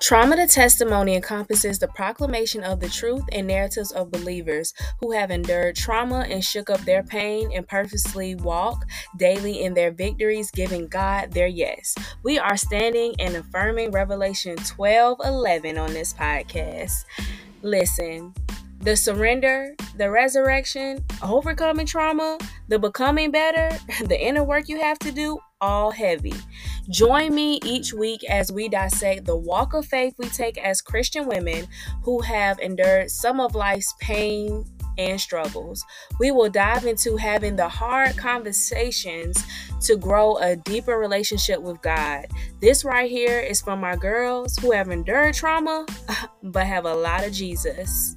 Trauma to testimony encompasses the proclamation of the truth and narratives of believers who have endured trauma and shook up their pain and purposely walk daily in their victories, giving God their yes. We are standing and affirming Revelation 12 11 on this podcast. Listen, the surrender, the resurrection, overcoming trauma, the becoming better, the inner work you have to do, all heavy. Join me each week as we dissect the walk of faith we take as Christian women who have endured some of life's pain and struggles. We will dive into having the hard conversations to grow a deeper relationship with God. This right here is from my girls who have endured trauma but have a lot of Jesus.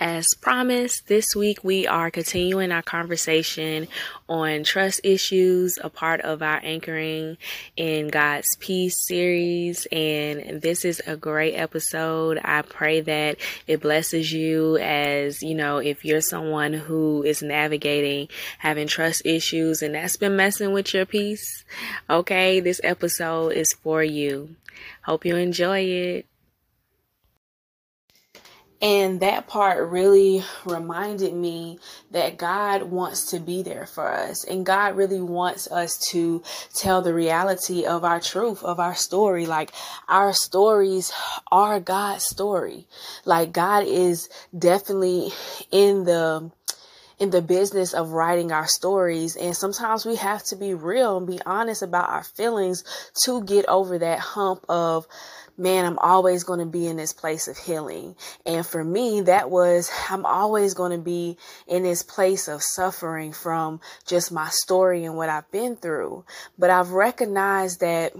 As promised, this week we are continuing our conversation on trust issues, a part of our Anchoring in God's Peace series. And this is a great episode. I pray that it blesses you as, you know, if you're someone who is navigating having trust issues and that's been messing with your peace. Okay, this episode is for you. Hope you enjoy it. And that part really reminded me that God wants to be there for us. And God really wants us to tell the reality of our truth, of our story. Like our stories are God's story. Like God is definitely in the in the business of writing our stories. And sometimes we have to be real and be honest about our feelings to get over that hump of man, I'm always going to be in this place of healing. And for me, that was, I'm always going to be in this place of suffering from just my story and what I've been through. But I've recognized that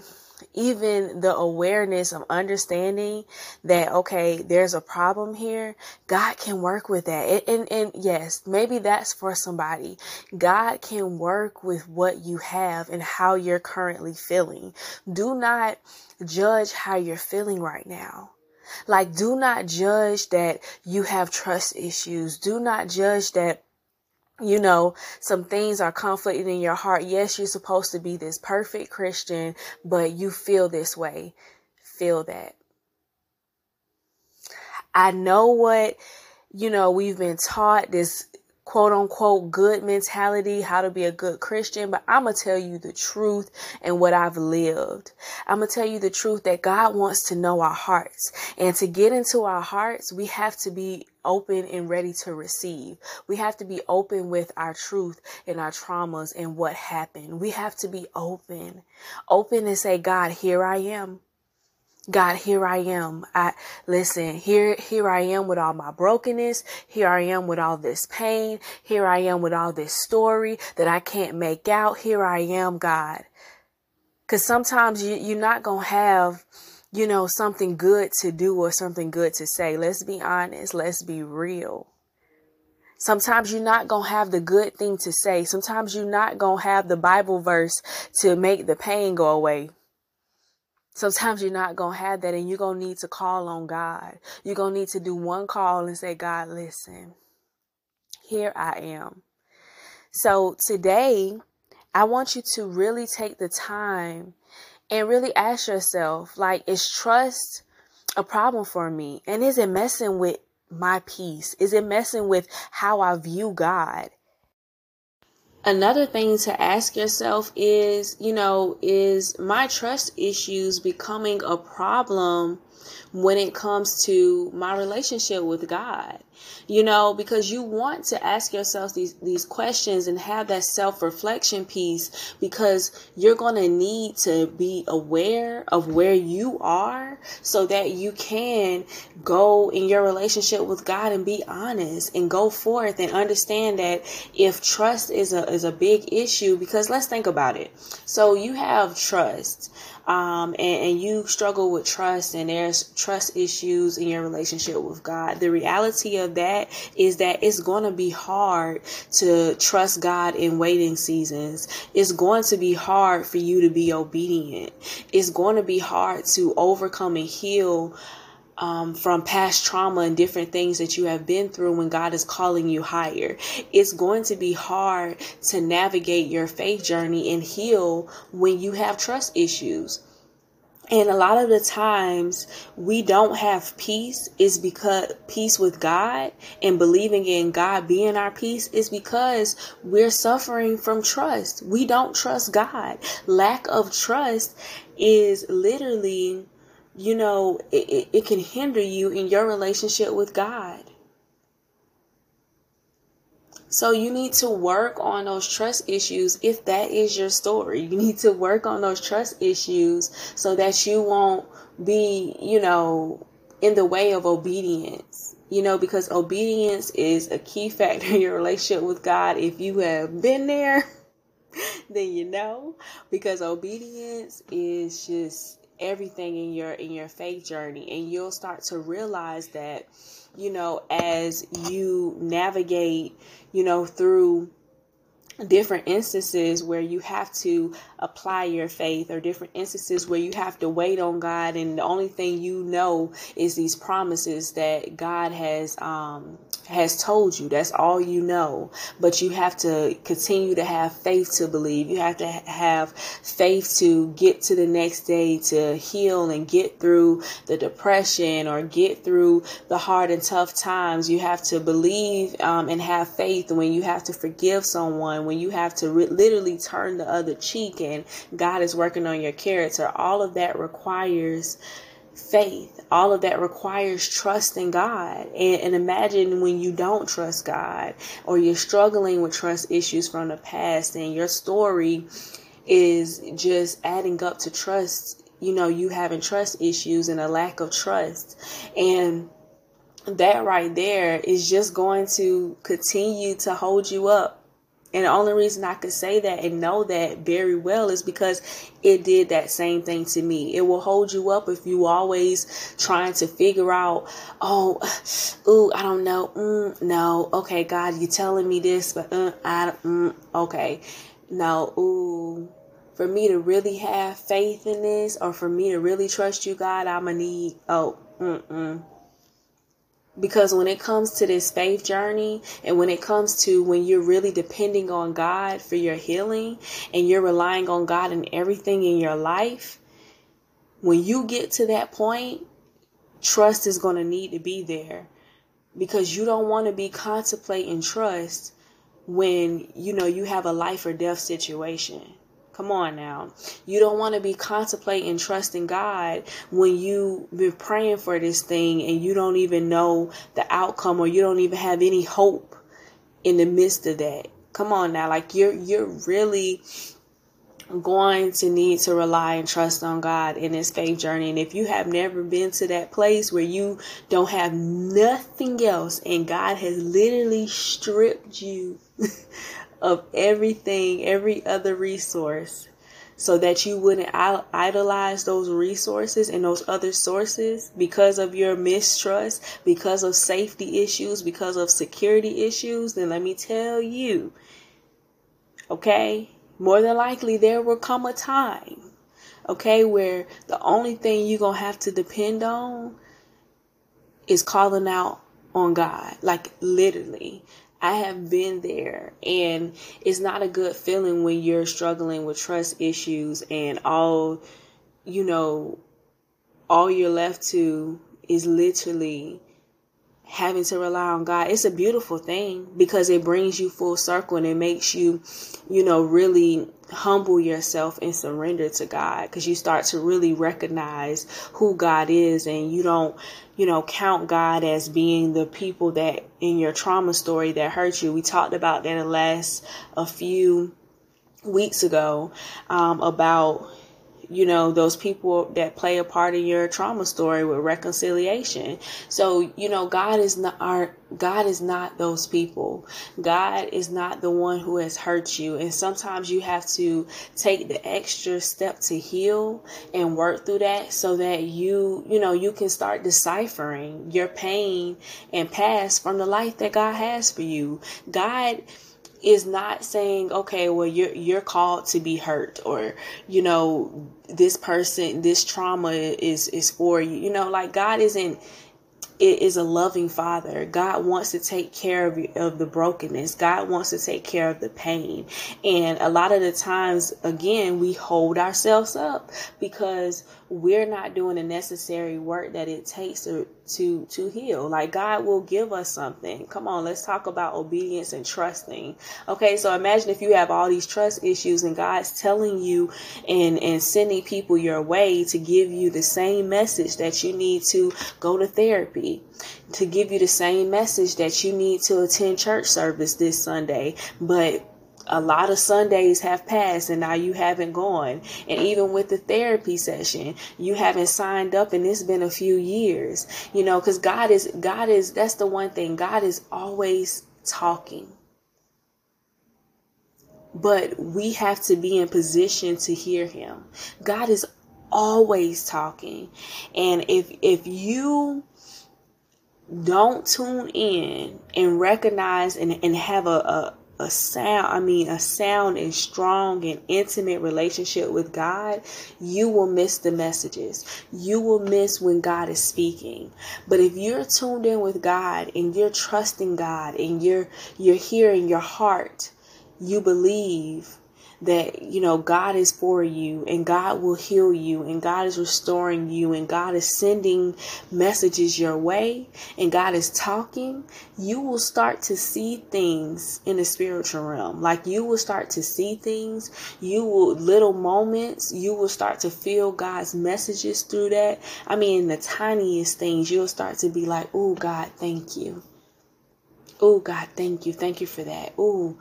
even the awareness of understanding that okay there's a problem here god can work with that. And, and, yes maybe that's for somebody. God can work with what you have and how you're currently feeling. Do not judge how you're feeling right now. Like do not judge that you have trust issues. Do not judge that you know, some things are conflicting in your heart. Yes, you're supposed to be this perfect Christian, but you feel this way. Feel that. I know what, you know, we've been taught this quote unquote good mentality, how to be a good Christian, but I'm going to tell you the truth and what I've lived. I'm going to tell you the truth that God wants to know our hearts. And to get into our hearts, we have to be open and ready to receive. We have to be open with our truth and our traumas and what happened. We have to be open, open and say, God, here I am. God, here I am. I listen, here, here I am with all my brokenness. Here I am with all this pain. Here I am with all this story that I can't make out. Here I am, God. Cause sometimes you, you're not going to have, you know, something good to do or something good to say. Let's be honest. Let's be real. Sometimes you're not going to have the good thing to say. Sometimes you're not going to have the Bible verse to make the pain go away. Sometimes you're not going to have that and you're going to need to call on God. You're going to need to do one call and say, God, listen, here I am. So today, I want you to really take the time and really ask yourself, like, is trust a problem for me? And is it messing with my peace? Is it messing with how I view God? Another thing to ask yourself is, you know, is my trust issues becoming a problem when it comes to my relationship with God? you know, because you want to ask yourself these, these questions and have that self reflection piece because you're going to need to be aware of where you are so that you can go in your relationship with God and be honest and go forth and understand that if trust is a, is a big issue, because let's think about it. So you have trust um, and, and you struggle with trust and there's trust issues in your relationship with God, the reality of that is that it's going to be hard to trust God in waiting seasons. It's going to be hard for you to be obedient. It's going to be hard to overcome and heal um, from past trauma and different things that you have been through when God is calling you higher. It's going to be hard to navigate your faith journey and heal when you have trust issues. And a lot of the times we don't have peace is because peace with God and believing in God being our peace is because we're suffering from trust. We don't trust God. Lack of trust is literally you know, it, it can hinder you in your relationship with God. So you need to work on those trust issues if that is your story. You need to work on those trust issues so that you won't be, you know, in the way of obedience. You know, because obedience is a key factor in your relationship with God. If you have been there, then you know, because obedience is just everything in your in your faith journey. And you'll start to realize that you know as you navigate you know through different instances where you have to apply your faith or different instances where you have to wait on God and the only thing you know is these promises that God has um has told you. That's all you know. But you have to continue to have faith to believe. You have to have faith to get to the next day to heal and get through the depression or get through the hard and tough times. You have to believe um, and have faith when you have to forgive someone, when you have to re- literally turn the other cheek and God is working on your character. All of that requires faith. All of that requires trust in God. And, and, imagine when you don't trust God or you're struggling with trust issues from the past and your story is just adding up to trust, you know, you having trust issues and a lack of trust. And that right there is just going to continue to hold you up and the only reason I could say that and know that very well is because it did that same thing to me. It will hold you up if you always trying to figure out, oh, ooh, I don't know, mm, no, okay, God, you telling me this, but uh, I, mm, okay, no, ooh. For me to really have faith in this, or for me to really trust you, God, I'ma need, oh, mm, mm because when it comes to this faith journey and when it comes to when you're really depending on God for your healing and you're relying on God in everything in your life, when you get to that point, trust is going to need to be there because you don't want to be contemplating trust when you know you have a life or death situation. Come on now. You don't want to be contemplating trusting God when you've been praying for this thing and you don't even know the outcome or you don't even have any hope in the midst of that. Come on now. Like you're you're really going to need to rely and trust on God in this faith journey. And if you have never been to that place where you don't have nothing else and God has literally stripped you of everything, every other resource, so that you wouldn't idolize those resources and those other sources because of your mistrust, because of safety issues, because of security issues, then let me tell you, okay, more than likely there will come a time, okay, where the only thing you're going to have to depend on is calling out on God, like literally. I have been there and it's not a good feeling when you're struggling with trust issues and all, you know, all you're left to is literally having to rely on God. It's a beautiful thing because it brings you full circle and it makes you, you know, really humble yourself and surrender to God because you start to really recognize who God is and you don't, you know, count God as being the people that in your trauma story that hurt you. We talked about that in the last a few weeks ago um, about you know those people that play a part in your trauma story with reconciliation. So you know god is not our god is not those people. God is not the one who has hurt you. And sometimes you have to take the extra step to heal and work through that so that you you know you can start deciphering your pain and past from the life that god has for you. God is not saying okay well you're you're called to be hurt or you know this person this trauma is is for you you know like god isn't it is a loving father. God wants to take care of, of the brokenness. God wants to take care of the pain. And a lot of the times, again, we hold ourselves up because we're not doing the necessary work that it takes to to to heal. Like god will give us something. Come on let's talk about obedience and trusting. Okay so imagine if you have all these trust issues and god's telling you and and sending people your way to give you the same message that you need to go to therapy to give you the same message that you need to attend church service this sunday. But a lot of Sundays have passed and now you haven't gone. And even with the therapy session, you haven't signed up and it's been a few years. You know, cuz God is God is that's the one thing. God is always talking. But we have to be in position to hear him. God is always talking. And if if you don't tune in and recognize and, and have a, a a sound, I mean, a sound and strong and intimate relationship with God, you will miss the messages. You will miss when God is speaking. But if you're tuned in with God and you're trusting God and you're you're hearing your heart, you believe that you know God is for you and God will heal you and God is restoring you and God is sending messages your way and God is talking, you will start to see things in the spiritual realm. Like you will start to see things, you will little moments, you will start to feel God's messages through that. I mean, the tiniest things, you'll start to be like, "Oh God, thank you." Oh God, thank you. Thank you for that. Oh,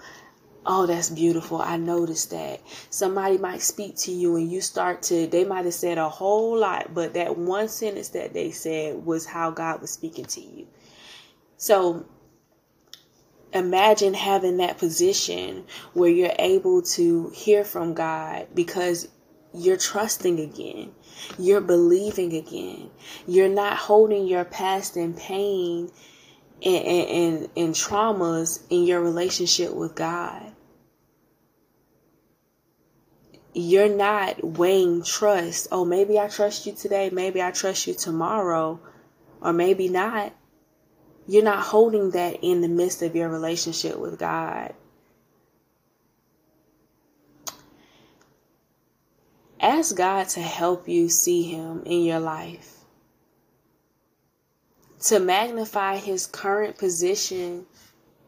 Oh, that's beautiful. I noticed that. Somebody might speak to you and you start to, they might have said a whole lot, but that one sentence that they said was how God was speaking to you. So imagine having that position where you're able to hear from God because you're trusting again. You're believing again. You're not holding your past and pain and, and, and, traumas in your relationship with God. You're not weighing trust. Oh, maybe I trust you today. Maybe I trust you tomorrow. Or maybe not. You're not holding that in the midst of your relationship with God. Ask God to help you see Him in your life to magnify his current position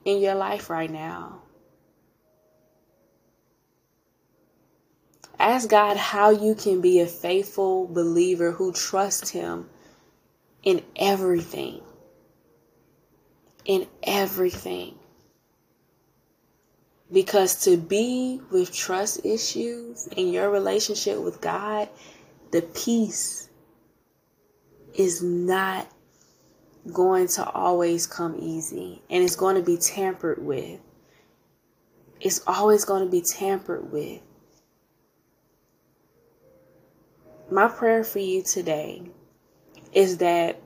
in your life right now. Ask God how you can be a faithful believer who trusts him in everything. In everything. Because to be with trust issues in your relationship with God, the peace is not going to always come easy and it's going to be tampered with. It's always going to be tampered with. My prayer for you today is that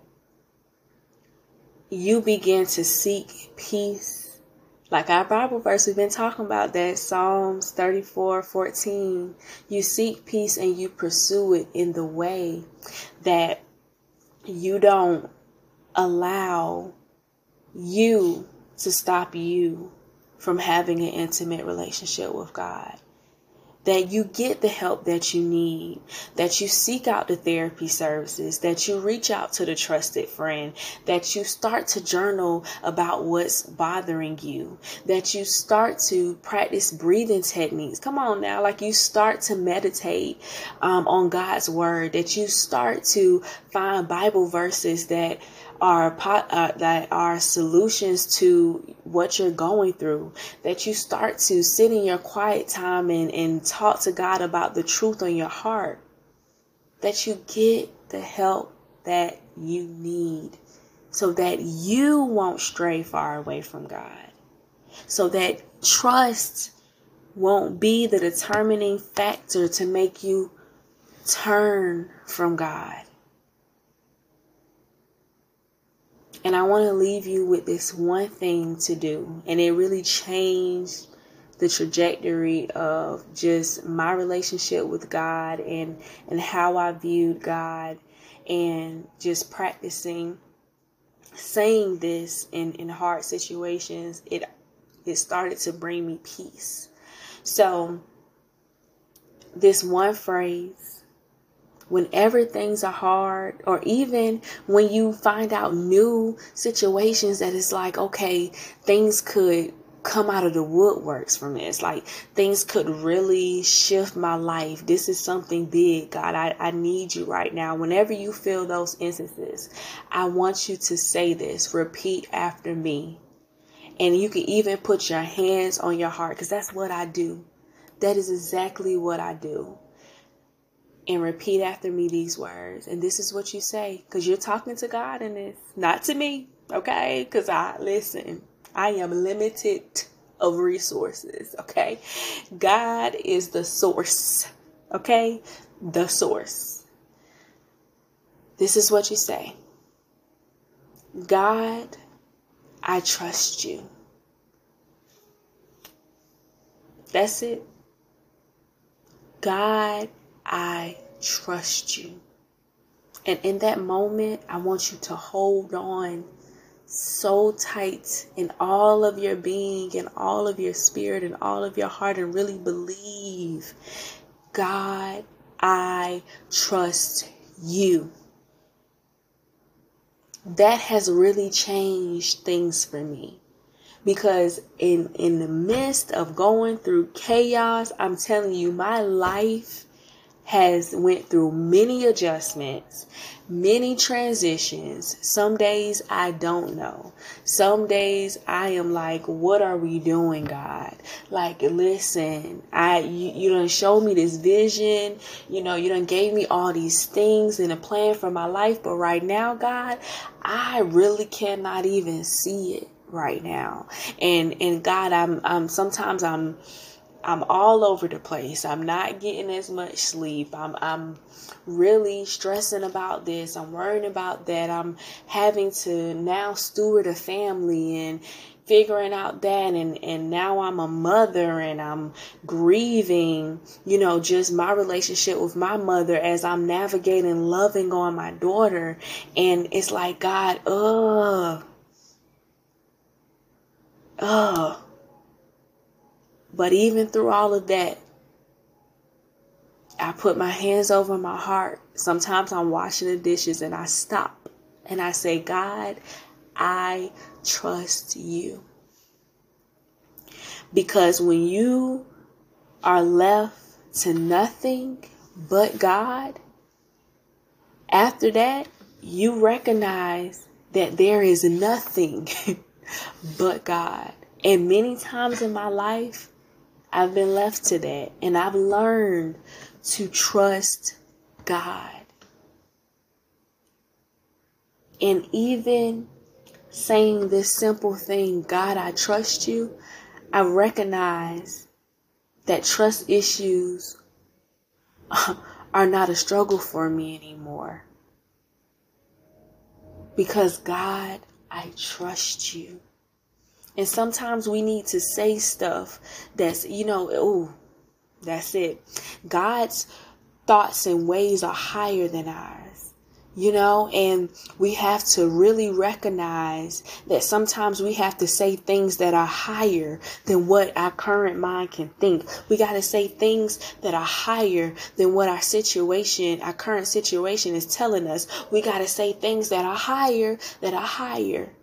you begin to seek peace. Like our Bible verse, we've been talking about that Psalms 34 14. You seek peace and you pursue it in the way that you don't allow you to stop you from having an intimate relationship with God. That you get the help that you need, that you seek out the therapy services, that you reach out to the trusted friend, that you start to journal about what's bothering you, that you start to practice breathing techniques. Come on now, like you start to meditate um, on God's word, that you start to find Bible verses that are uh, that are solutions to what you're going through that you start to sit in your quiet time and, and talk to god about the truth on your heart that you get the help that you need so that you won't stray far away from god so that trust won't be the determining factor to make you turn from god And I want to leave you with this one thing to do. And it really changed the trajectory of just my relationship with God and and how I viewed God and just practicing saying this in in hard situations it it started to bring me peace so this one phrase whenever things are hard or even when you find out new situations that it's like okay things could come out of the woodworks from this. Like things could really shift my life. This is something big, God. I, I need you right now. Whenever you feel those instances, I want you to say this. Repeat after me. And you can even put your hands on your heart because that's what I do. That is exactly what I do. And repeat after me these words. And this is what you say because you're talking to God in this, not to me. Okay? Because I listen. I am limited of resources, okay? God is the source, okay? The source. This is what you say God, I trust you. That's it. God, I trust you. And in that moment, I want you to hold on so tight in all of your being and all of your spirit and all of your heart and really believe God, I trust you. That has really changed things for me because in in the midst of going through chaos, I'm telling you my life has went through many adjustments, many transitions. Some days I don't know. Some days I am like, what are we doing, God? Like, listen, I you, you done show me this vision. You know, you done gave me all these things and a plan for my life. But right now, God, I really cannot even see it right now. And and God, I'm I'm sometimes I'm I'm all over the place. I'm not getting as much sleep. I'm I'm really stressing about this. I'm worrying about that. I'm having to now steward a family and figuring out that and and now I'm a mother and I'm grieving, you know, just my relationship with my mother as I'm navigating loving on my daughter and it's like God, ugh. Ugh but even through all of that, I put my hands over my heart. Sometimes I'm washing the dishes and I stop and I say, God, I trust you. Because when you are left to nothing but God, after that, you recognize that there is nothing but God. And many times in my life, I've been left to that and I've learned to trust God. And even saying this simple thing, God, I trust you, I recognize that trust issues are not a struggle for me anymore. Because God, I trust you. And sometimes we need to say stuff that's, you know, oh, that's it. God's thoughts and ways are higher than ours, you know, and we have to really recognize that sometimes we have to say things that are higher than what our current mind can think. We got to say things that are higher than what our situation, our current situation is telling us. We got to say things that are higher, that are higher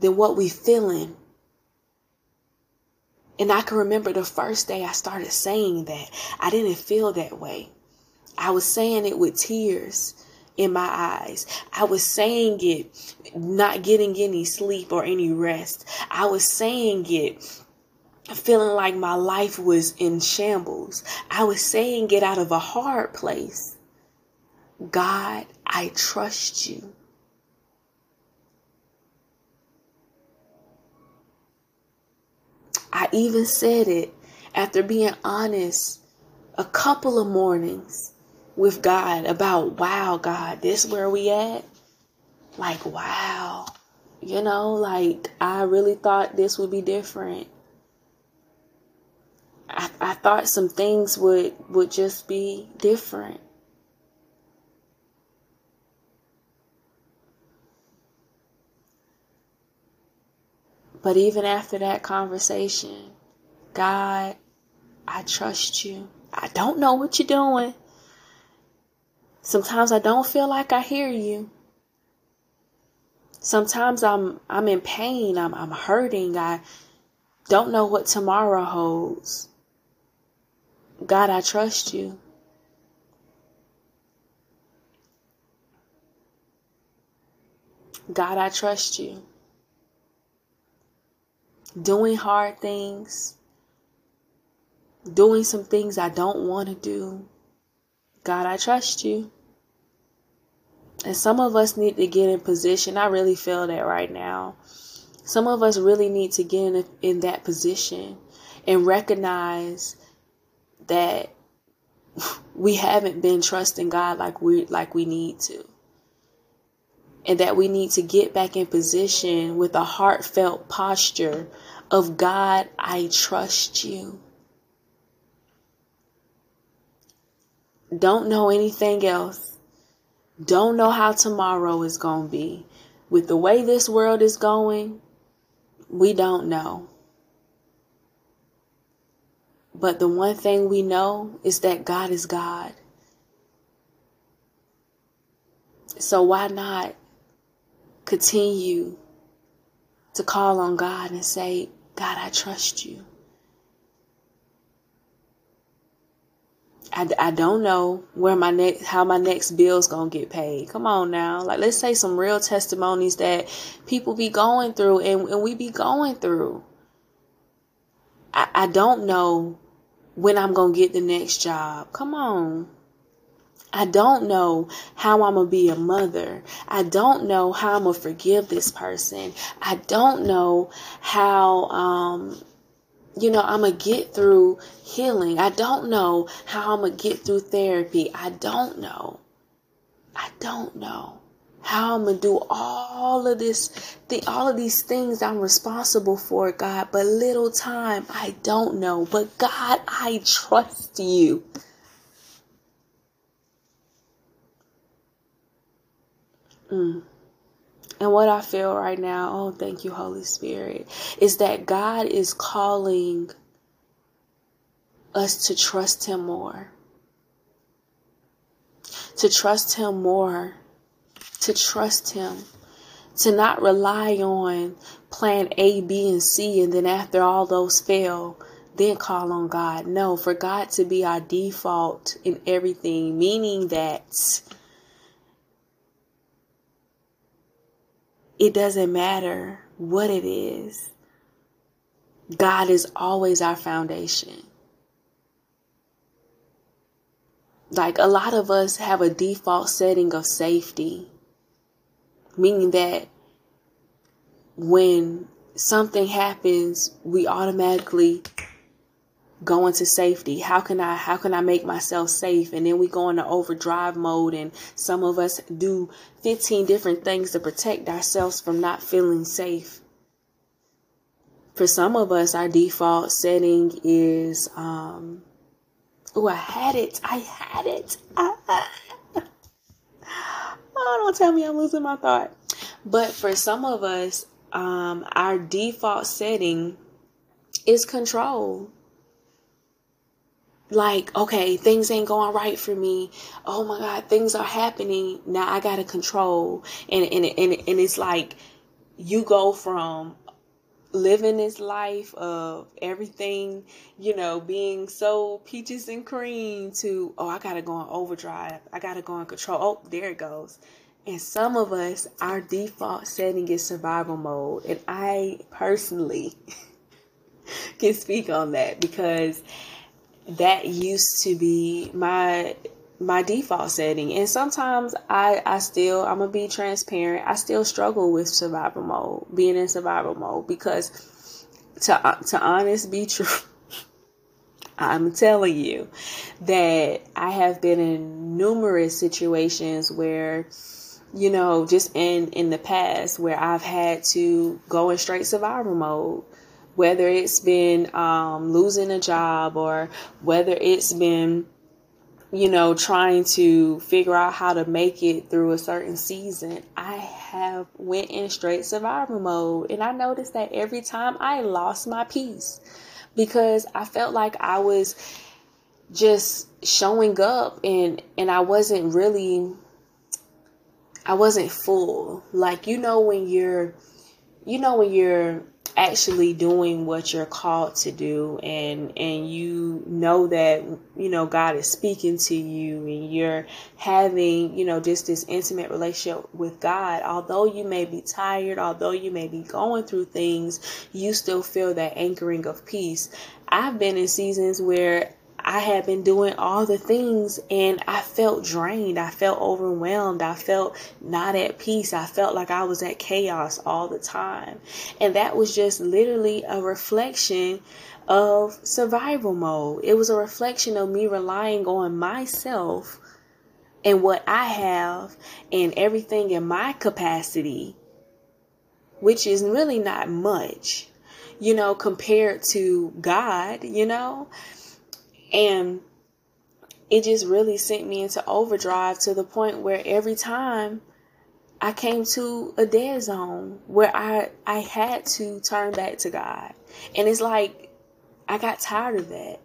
than what we feeling and I can remember the first day I started saying that. I didn't feel that way. I was saying it with tears in my eyes. I was saying it not getting any sleep or any rest. I was saying it feeling like my life was in shambles. I was saying it out of a hard place. God, I trust you. I even said it after being honest a couple of mornings with God about, wow, God, this where we at? Like, wow. You know, like I really thought this would be different. I, I thought some things would would just be different. But even after that conversation, God, I trust you. I don't know what you're doing. Sometimes I don't feel like I hear you. Sometimes I'm I'm in pain. I'm I'm hurting. I don't know what tomorrow holds. God, I trust you. God, I trust you. Doing hard things, doing some things I don't want to do. God, I trust you. And some of us need to get in position. I really feel that right now. Some of us really need to get in, in that position and recognize that we haven't been trusting God like we like we need to. And that we need to get back in position with a heartfelt posture of God, I trust you. Don't know anything else. Don't know how tomorrow is going to be. With the way this world is going, we don't know. But the one thing we know is that God is God. So why not continue to call on God and say, God, I trust you. I, I don't know where my next how my next bill's gonna get paid. Come on now, like let's say some real testimonies that people be going through and, and we be going through. I, I don't know when I'm gonna get the next job. Come on. I don't know how I'm gonna be a mother. I don't know how I'm gonna forgive this person. I don't know how um you know, I'm going to get through healing. I don't know how I'm going to get through therapy. I don't know. I don't know how I'm going to do all of this, the, all of these things I'm responsible for, God, but little time, I don't know. But God, I trust you. Mm. And what I feel right now, oh, thank you, Holy Spirit, is that God is calling us to trust Him more. To trust Him more. To trust Him. To not rely on plan A, B, and C, and then after all those fail, then call on God. No, for God to be our default in everything, meaning that It doesn't matter what it is. God is always our foundation. Like a lot of us have a default setting of safety, meaning that when something happens, we automatically go to safety? How can i how can i make myself safe? And then we go into overdrive mode and some of us do 15 different things to protect ourselves from not feeling safe. For some of us our default setting is um oh i had it. I had it. Oh don't tell me i'm losing my thought. But for some of us um our default setting is control like, okay, things ain't going right for me. Oh my God, things are happening. Now I gotta control. And, and, and, and it's like, you go from living this life of everything, you know, being so peaches and cream to, oh, I gotta go on overdrive. I gotta go on control. Oh, there it goes. And some of us, our default setting is survival mode. And I personally can speak on that because that used to be my my default setting. And sometimes i i still i'm gonna be transparent. I still struggle with survival mode being in survival mode because to to honest be true i'm telling you that i have been in numerous situations where you know just in in the past where i've had to go in straight survival mode whether it's been um, losing a job or whether it's been you know trying to figure out how to make it through a certain season i have went in straight survival mode. And i noticed that every time i lost my peace because i felt like i was just showing up and and i wasn't really i wasn't full. Like you know when you're you know when you're actually doing what you're called to do and and you know that you know God is speaking to you and you're having you know just this intimate relationship with God. Although you may be tired although you may be going through things you still feel that anchoring of peace. I've been in seasons where I had been doing all the things and I felt drained. I felt overwhelmed. I felt not at peace. I felt like I was at chaos all the time. And that was just literally a reflection of survival mode. It was a reflection of me relying on myself and what I have and everything in my capacity, which is really not much, you know, compared to God, you know. And it just really sent me into overdrive to the point where every time I came to a dead zone where I I had to turn back to God. And it's like I got tired of that.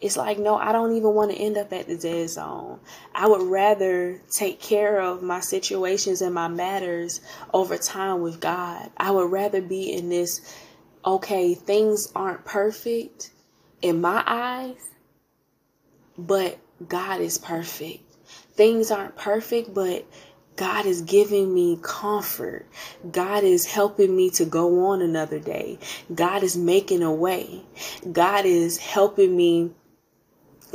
It's like no, I don't even want to end up at the dead zone. I would rather take care of my situations and my matters over time with God. I would rather be in this okay, things aren't perfect in my eyes, but God is perfect. Things aren't perfect, but God is giving me comfort. God is helping me to go on another day. God is making a way. God is helping me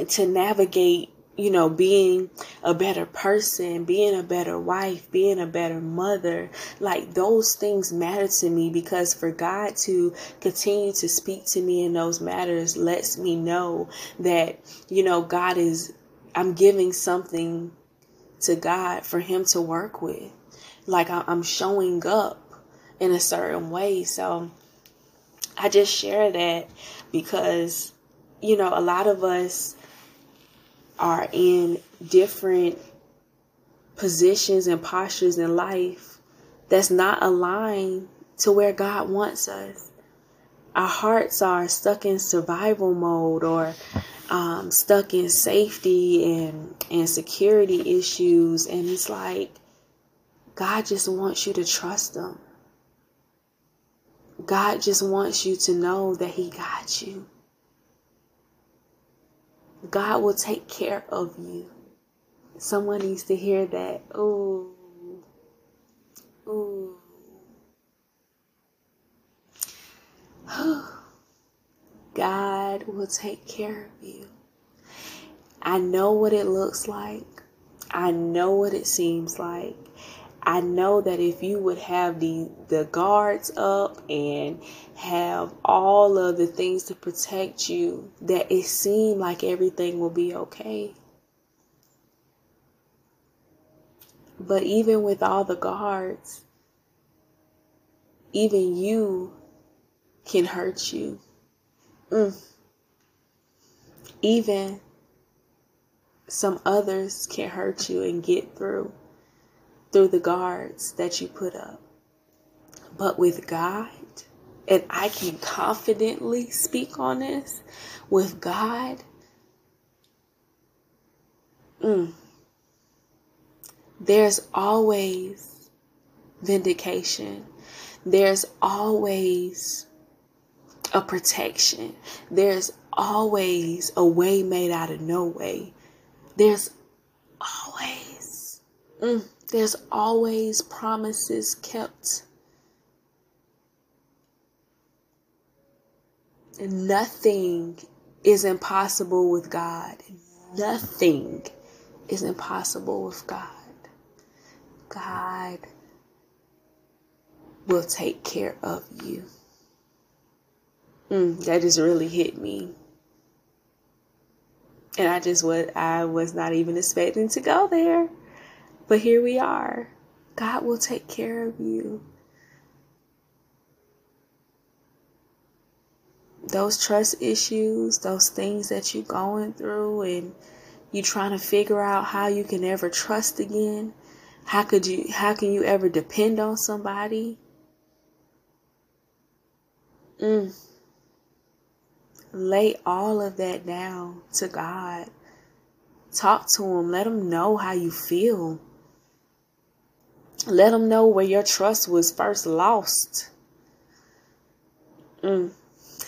to navigate you know, being a better person, being a better wife, being a better mother, like those things matter to me because for God to continue to speak to me in those matters lets me know that, you know, God is, I'm giving something to God for Him to work with. Like I'm showing up in a certain way. So I just share that because, you know, a lot of us, are in different positions and postures in life that's not aligned to where God wants us. Our hearts are stuck in survival mode or um, stuck in safety and, and security issues. And it's like, God just wants you to trust Him. God just wants you to know that He got you. God will take care of you. Someone needs to hear that. Ooh. Ooh. God will take care of you. I know what it looks like. I know what it seems like. I know that if you would have the the guards up and have all of the things to protect you, that it seemed like everything will be okay. But even with all the guards, even you can hurt you. Mm. Even some others can hurt you and get through through the guards that you put up. But with God, and I can confidently speak on this, with God, mm, there's always vindication. There's always a protection. There's always a way made out of no way. There's always. Mm, there's always promises kept. And nothing is impossible with God. Nothing is impossible with God. God will take care of you. Mm, that just really hit me. And I just what I was not even expecting to go there. But here we are. God will take care of you. those trust issues, those things that you're going through, and you're trying to figure out how you can ever trust again. How could you how can you ever depend on somebody? Mm. Lay all of that down to God. Talk to him. Let him know how you feel. Let them know where your trust was first lost. Mm.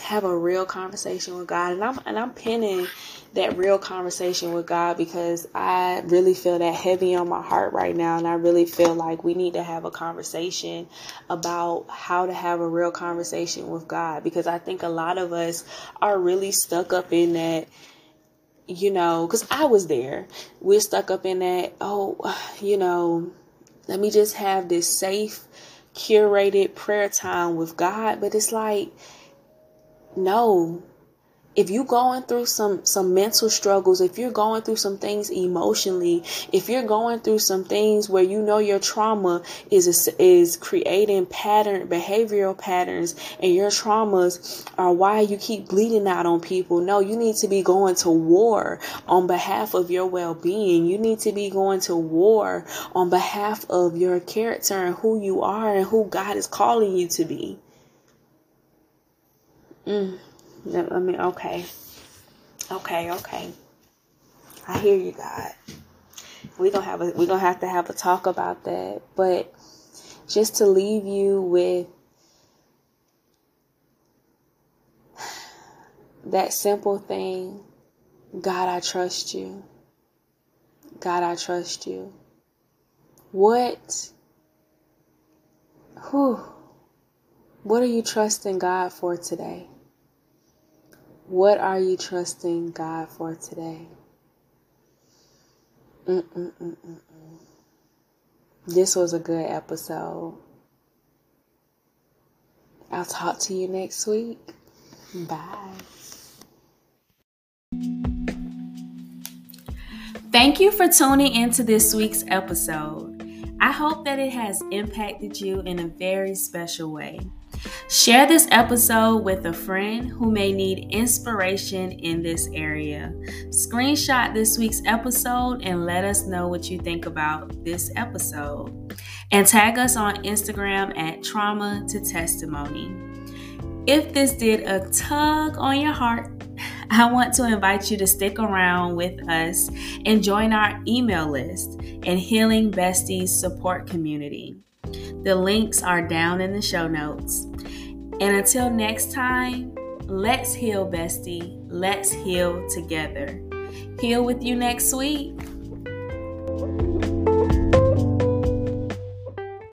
Have a real conversation with God. And I'm and I'm pinning that real conversation with God because I really feel that heavy on my heart right now. And I really feel like we need to have a conversation about how to have a real conversation with God because I think a lot of us are really stuck up in that you know, because I was there. We're stuck up in that, oh, you know, let me just have this safe, curated prayer time with God. But it's like, no, if you're going through some some mental struggles if you're going through some things emotionally if you're going through some things where you know your trauma is is creating pattern behavioral patterns and your traumas are why you keep bleeding out on people. No you need to be going to war on behalf of your well-being. You need to be going to war on behalf of your character and who you are and who God is calling you to be. Mm. I mean, okay. Okay, okay. I hear you, God. We're gonna have a we're gonna have to have a talk about that. But just to leave you with that simple thing, God, I trust you. God, I trust you. What who what are you trusting God for today? What are you trusting God for today? Mm-mm-mm-mm. This was a good episode. I'll talk to you next week. Bye. Thank you for tuning into this week's episode. I hope that it has impacted you in a very special way. Share this episode with a friend who may need inspiration in this area. Screenshot this week's episode and let us know what you think about this episode. And tag us on Instagram at Trauma to Testimony. If this did a tug on your heart, I want to invite you to stick around with us and join our email list and Healing Besties support community. The links are down in the show notes. And until next time, let's heal, bestie. Let's heal together. Heal with you next week.